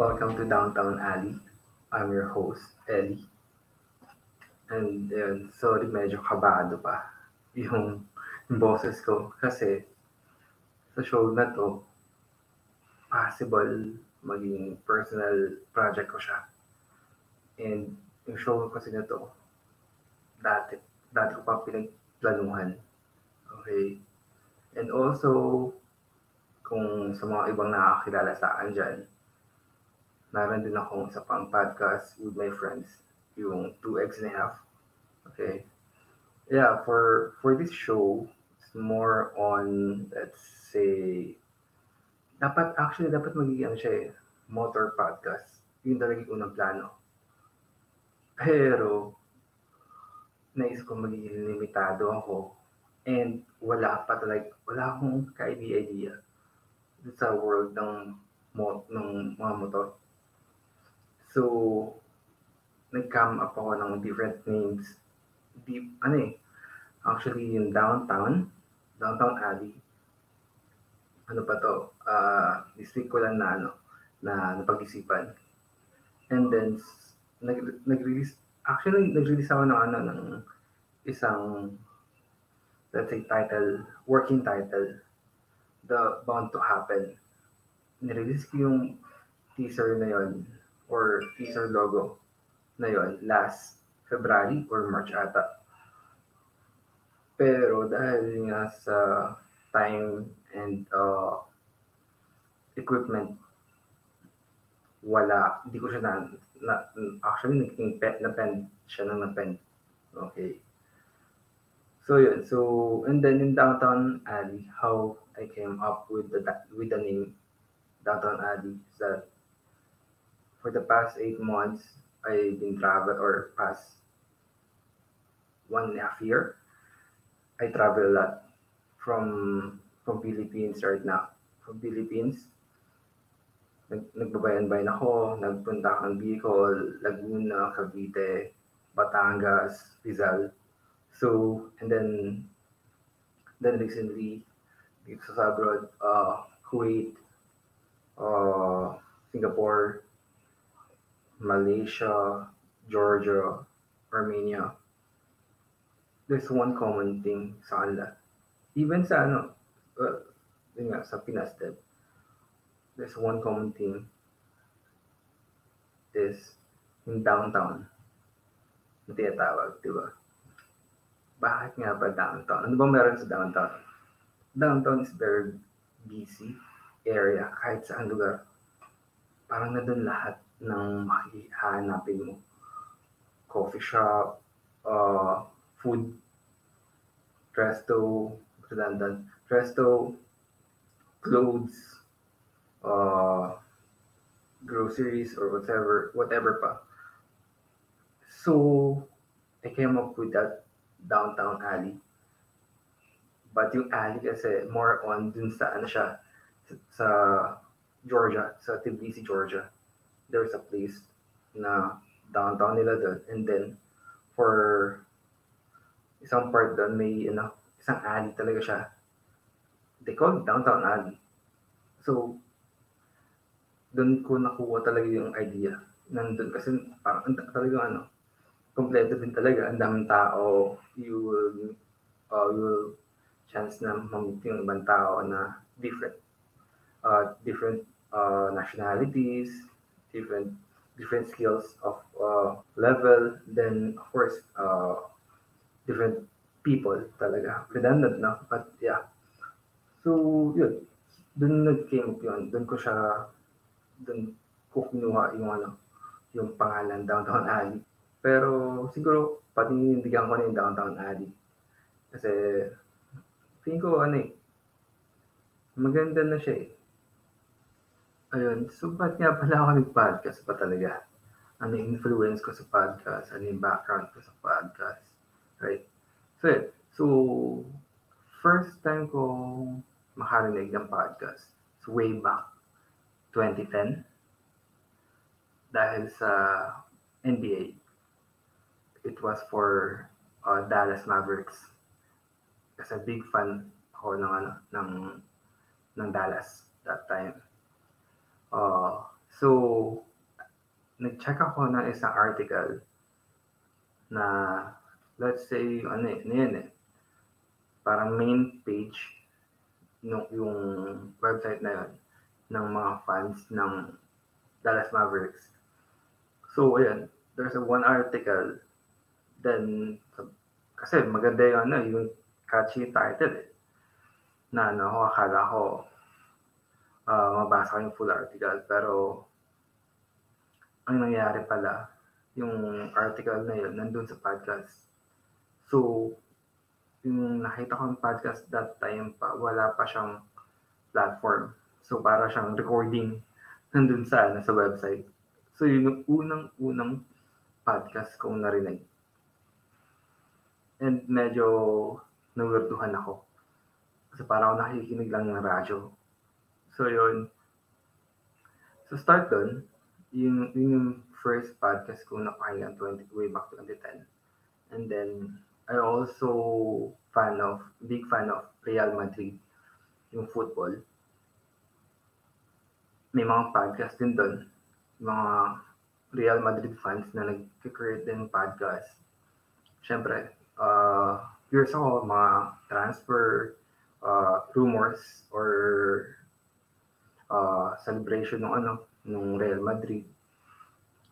Welcome to Downtown Alley. I'm your host, Ellie. And yun, sorry, medyo kabado pa yung boses ko. Kasi sa show na to, possible maging personal project ko siya. And yung show kasi na to, dati, dati ko pa pinagplanuhan. Okay? And also, kung sa mga ibang nakakilala sa akin dyan, meron din akong isa pang podcast with my friends, yung 2X and a half. Okay. Yeah, for for this show, it's more on, let's say, dapat, actually, dapat magiging ano siya eh, motor podcast. Yun talaga yung unang plano. Pero, naisip ko magiging limitado ako and wala pa talaga, wala akong ka-idea sa world ng mo, ng mga motor. So, nag-come up ako ng different names. Deep, ano eh, actually yung downtown, downtown alley. Ano pa to? Uh, week ko lang na ano, na napag-isipan. And then, nag, nag-release, actually, nag-release ako ng ano, ng isang, let's say, title, working title, The Bound to Happen. Nirelease ko yung teaser na yon or teaser logo na yon last February or March ata. Pero dahil nga sa time and uh, equipment, wala, hindi ko siya na, na actually naging pet na pen siya na pen. Okay. So yun, so and then in Downtown Alley, how I came up with the with the name Downtown Alley is that for the past eight months, I've been travel or past one and a half year, I travel a lot from from Philippines right now. From Philippines, nag, nagbabayan-bayan ako, nagpunta ako ng Bicol, Laguna, Cavite, Batangas, Rizal. So, and then, then recently, dito sa abroad, uh, Kuwait, uh, Singapore, Malaysia, Georgia, Armenia, there's one common thing sa kanila. Even sa ano, uh, yun nga, sa Pinas din, there's one common thing is in downtown na tinatawag, di ba? Bakit nga ba downtown? Ano ba meron sa downtown? Downtown is very busy area, kahit saan lugar. Parang na doon lahat ng makihanapin mo. Coffee shop, uh, food, resto, redundant, resto, clothes, uh, groceries or whatever, whatever pa. So, I came up with that downtown alley. But yung alley kasi more on dun sa ano siya, sa Georgia, sa Tbilisi, Georgia there's a place na downtown nila doon. And then, for isang part doon, may ano, isang alley talaga siya. They call it downtown alley. So, doon ko nakuha talaga yung idea. Nandun kasi parang talaga ano, kompleto din talaga. Ang daming tao, you will, uh, you will chance na mamit yung ibang tao na different. Uh, different uh, nationalities, different different skills of uh, level, then of course uh, different people talaga. Redundant na, but yeah. So, yun. Doon nag-came up yun. Doon ko siya, doon ko kinuha yung ano, yung pangalan Downtown Alley. Pero siguro, patinindigan ko na yung Downtown Alley. Kasi, tingin ko ano eh, maganda na siya eh Ayun, so ba't nga pala ako nag-podcast pa talaga? Ano yung influence ko sa podcast? Ano yung background ko sa podcast? Right? So, yun. So, first time ko makarinig ng podcast. So, way back 2010. Dahil sa NBA. It was for uh, Dallas Mavericks. Kasi big fan ako ng, ano, ng, ng Dallas that time uh, So, nag-check ako ng isang article na let's say ano eh, ano yan eh, parang main page nung yung website na yun ng mga fans ng Dallas Mavericks. So, ayan, there's a one article then kasi maganda yung ano, yung catchy title eh. Na ano, akala ko uh, mabasa yung full article pero ang nangyari pala yung article na yun nandun sa podcast. So, yung nakita ko yung podcast that time pa, wala pa siyang platform. So, para siyang recording nandun sa, ano, sa website. So, yun yung unang-unang podcast kong narinig. And medyo nawirtuhan ako. Kasi parang ako nakikinig lang ng radyo. So, yun. So, start dun, yung, yung first podcast ko napakinggan 20, way back 2010. And then, I also fan of, big fan of Real Madrid, yung football. May mga podcast din doon. Mga Real Madrid fans na nag-create din podcast. Siyempre, uh, curious ako, mga transfer, uh, rumors, or uh, celebration ng ano, ng Real Madrid.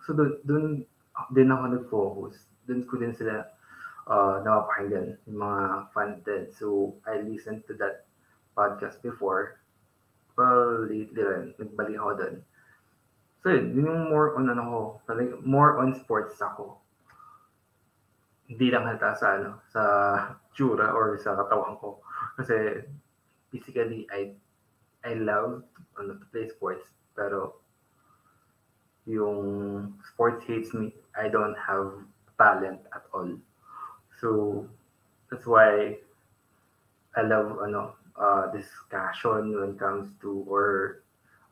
So doon, doon din ako nag-focus. Doon ko din sila uh, napapakinggan, yung mga fans din. So I listened to that podcast before. Well, lately rin, nagbalik ako doon. So yun, yun yung more on ano ko, more on sports ako. Hindi lang halata sa ano, sa tsura or sa katawan ko. Kasi physically, I I love ano, to play sports. Pero yung sports hates me. I don't have talent at all. So that's why I love ano uh, discussion when it comes to or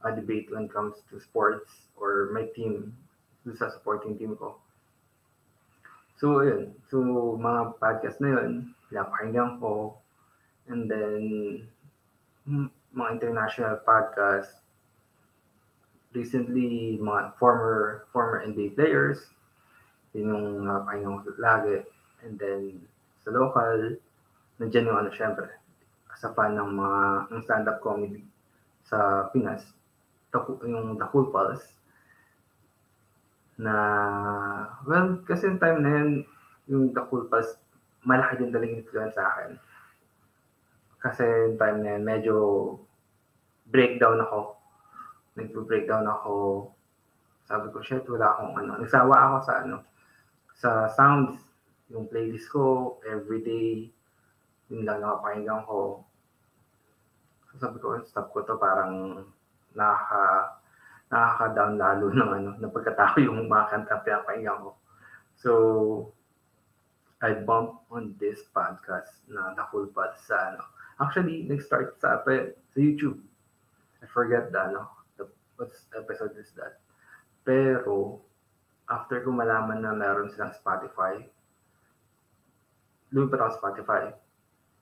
a debate when it comes to sports or my team sa supporting team ko. So, yun. So, mga podcast na yun, pinapakinggan ko. And then, mga international podcast, recently, mga former former NBA players, yun yung napakinggan ko lagi. And then, sa local, nandiyan yung ano, syempre, sa fan ng mga ng stand-up comedy sa Pinas, yung The Cool Pulse, na, well, kasi yung time na yun, yung The Cool Pulse, malaki din talagang influence sa akin. Kasi yung time na yun, medyo breakdown ako. Nag-breakdown ako. Sabi ko, shit, wala akong ano. Nagsawa ako sa ano, sa sounds. Yung playlist ko, everyday, yun lang nakapakinggan ko. So sabi ko, stop ko to parang nakaka nakaka-down lalo ng ano, ng pagkatao yung mga kanta pinapakinggan ko. So, I bumped on this podcast na The Cool Pod sa ano. Actually, nag-start sa, sa YouTube. I forget the ano, the, what episode is that. Pero, after ko malaman na meron silang Spotify, lumipat ako Spotify.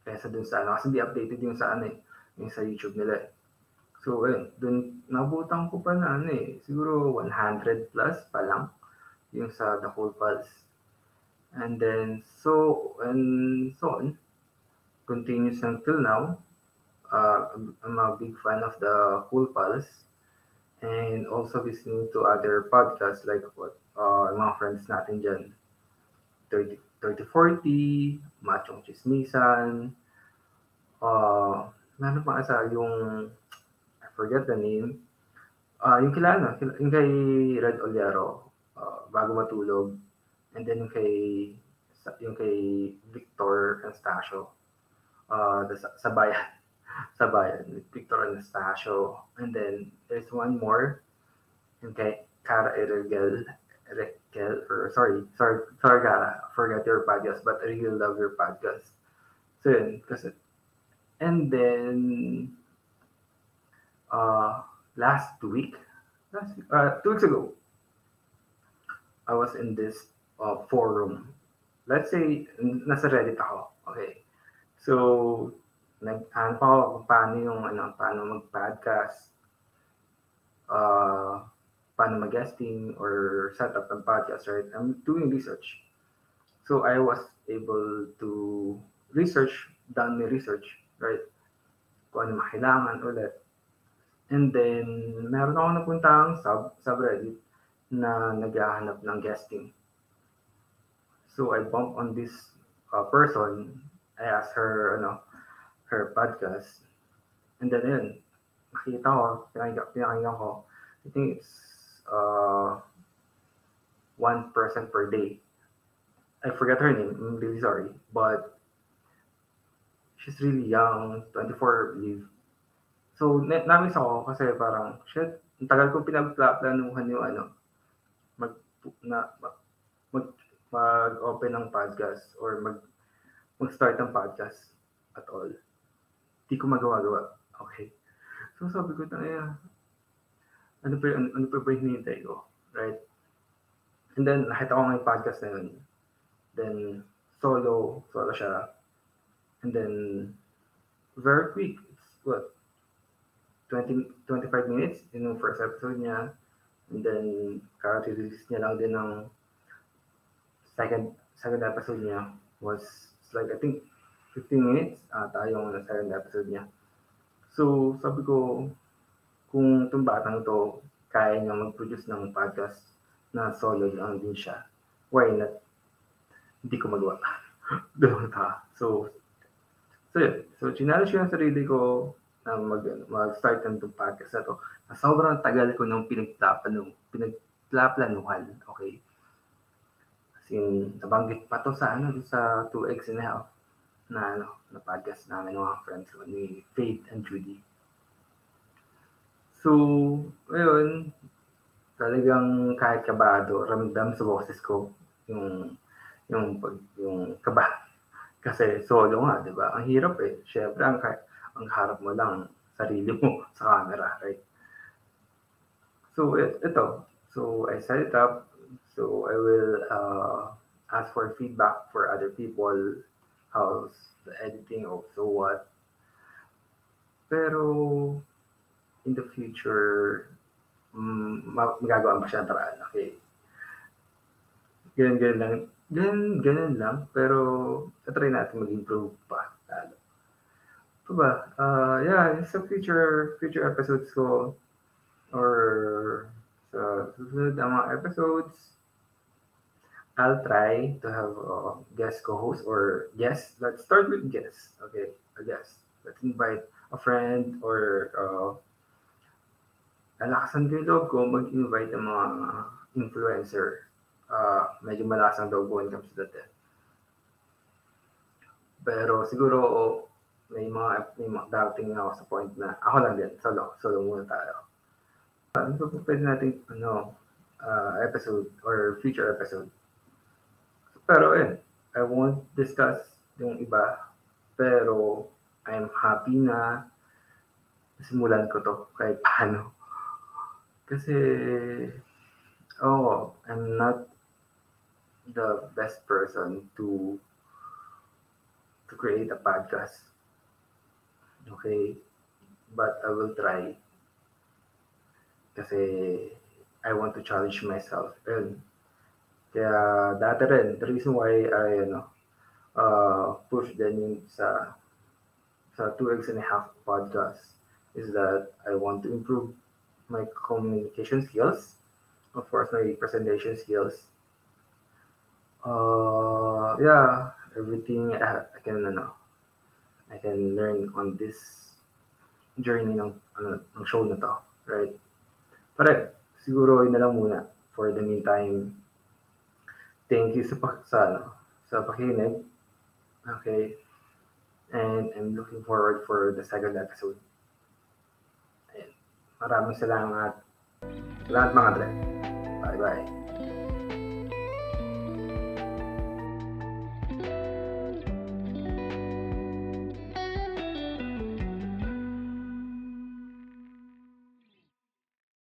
Kaysa dun sa ano, kasi hindi updated yung sa ano eh, yung sa YouTube nila eh. So, ayun, dun, nabutan ko pa na ano eh, siguro 100 plus pa lang yung sa The Whole Pulse. And then, so, and so on, continues until now. Uh, I'm a big fan of The Cool Pulse and also listening to other podcasts like what uh, mga friends natin dyan. 30, 3040, Machong Chismisan, uh, meron pa isa yung forget the name. Uh, yung kilala, yung kay Red Oliero, uh, Bago Matulog, and then yung kay, yung kay Victor Anastasio, uh, the, sa bayan, sa bayan, Victor Anastasio, and then there's one more, Okay, kay Cara Ergel, Ergel, or sorry, sorry, sorry Cara, forget your podcast, but I really love your podcast. So yun, kasi, and then, uh, last week, last week, uh, two weeks ago, I was in this uh, forum. Let's say, nasa Reddit ako. Okay. So, nag-ano ako kung paano yung, ano, paano mag-podcast. Uh, paano mag-guesting or set up ng podcast, right? I'm doing research. So I was able to research, done my research, right? Kung ano makailangan ulit. And then, meron ako napuntang sub, subreddit na naghahanap ng guesting. So I bumped on this uh, person. I asked her, ano, her podcast. And then, yun, nakita ko, pinakinggan, pinakinggan ko. I think it's uh, one person per day. I forgot her name. I'm really sorry. But she's really young, 24, I believe. So, na- namiss ako kasi parang, shit, ang tagal kong pinagplanuhan yung ano, mag, na, mag, mag-open ng podcast or mag, mag-start ng podcast at all. Di ko magawa-gawa. Okay. So, sabi ko, ano pa, ano, ano pa ba hinihintay ko? Right? And then, nakita ko nga yung podcast na yun. Then, solo, solo siya. And then, very quick. It's what? 20, 25 minutes yun yung first episode niya. And then, kaka-release niya lang din ng second second episode niya was like I think 15 minutes ata yung second episode niya. So, sabi ko, kung itong batang to kaya niya mag-produce ng podcast na solo lang din siya, why not? Hindi ko magawa. Doon ta. So, so yun. So, challenge ko yung sarili ko na mag, mag-start ng itong podcast na to. Na sobrang tagal ko nung pinagplaplanuhan. Pinagplaplanuhan. Okay? Kasi nabanggit pa to sa ano, sa 2X and a half na ano, na podcast namin ng mga friends ko ni Faith and Judy. So, ayun, talagang kahit kabado, ramdam sa boses ko yung yung pag yung kaba. Kasi solo nga, 'di ba? Ang hirap eh. Syempre ang ang harap mo lang sarili mo sa camera, right? So ito, so I set it up. So I will uh, ask for feedback for other people. How's the editing of so what? Pero in the future, mm, magagawa ba siya paraan? Okay. Ganun, ganun lang. Ganun, ganun lang. Pero, try natin mag-improve pa. Lalo. Ito ba? Uh, yeah, sa future, future episodes ko, or sa susunod na mga episodes, I'll try to have a guest co-host or guest. Let's start with guest. Okay, a guest. Let's invite a friend or uh, nalakasan ko yung ko mag-invite ng mga influencer. Uh, medyo malakas ang ko when comes to that. Pero siguro may mga, may mga darating na ako sa point na ako lang din, solo, solo muna tayo. Ano pa pwede natin, ano, uh, episode or future episode? Pero eh, I won't discuss yung iba. Pero I'm happy na simulan ko to kahit paano. Kasi, oh, I'm not the best person to to create a podcast. Okay? But I will try. Kasi I want to challenge myself. And kaya dati rin, the reason why I ano, uh, push din yung sa sa 2x and a half podcast is that I want to improve my communication skills, of course, my presentation skills. Uh, yeah, everything I, I can ano, I can learn on this journey ng ano, ng show na to, right? Pero siguro yun na lang muna for the meantime. Thank you sa sa ano, sa pakinig. Okay. And I'm looking forward for the second episode. Maraming salamat. Lahat mga dre. Bye-bye.